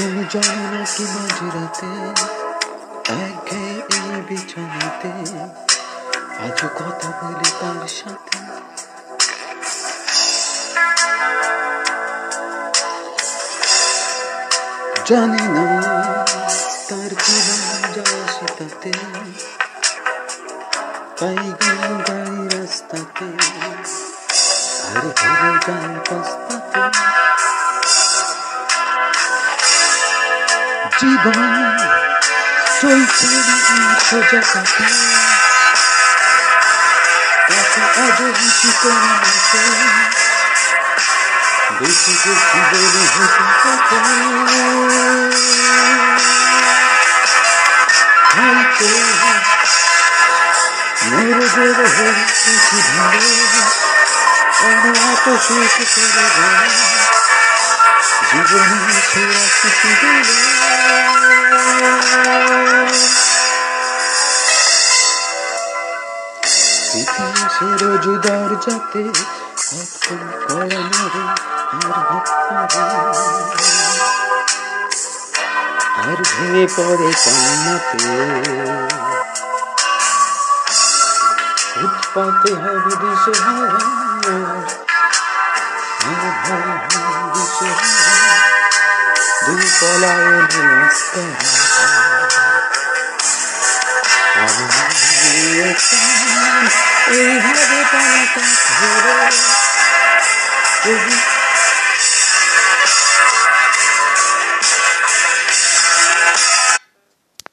জানো নাকি মাঝরাতে? একঘেয়ে বিছানাতে। আজও কথা বলি তার সাথে। জানি না তার কি যায় সেটাতে। তাই গান গাই রাস্তাতে। আর ভেবে যাই পাস্তাতে cativa, solteira de acabar. Essa adorante de você, deixa que eu te de junto com Ai, terra, Nero devo revisentir Quando a torcida se agora Digo-me রোজ দরজাতে হটকন করে নেবে আর আর ভেঙে পড়ে কান্নাতে উৎপাতে হবে দিশে হারা আর ভয় দিশে হারা দুই পলায়ন রাস্তা এইভাবে পালাটা ধরে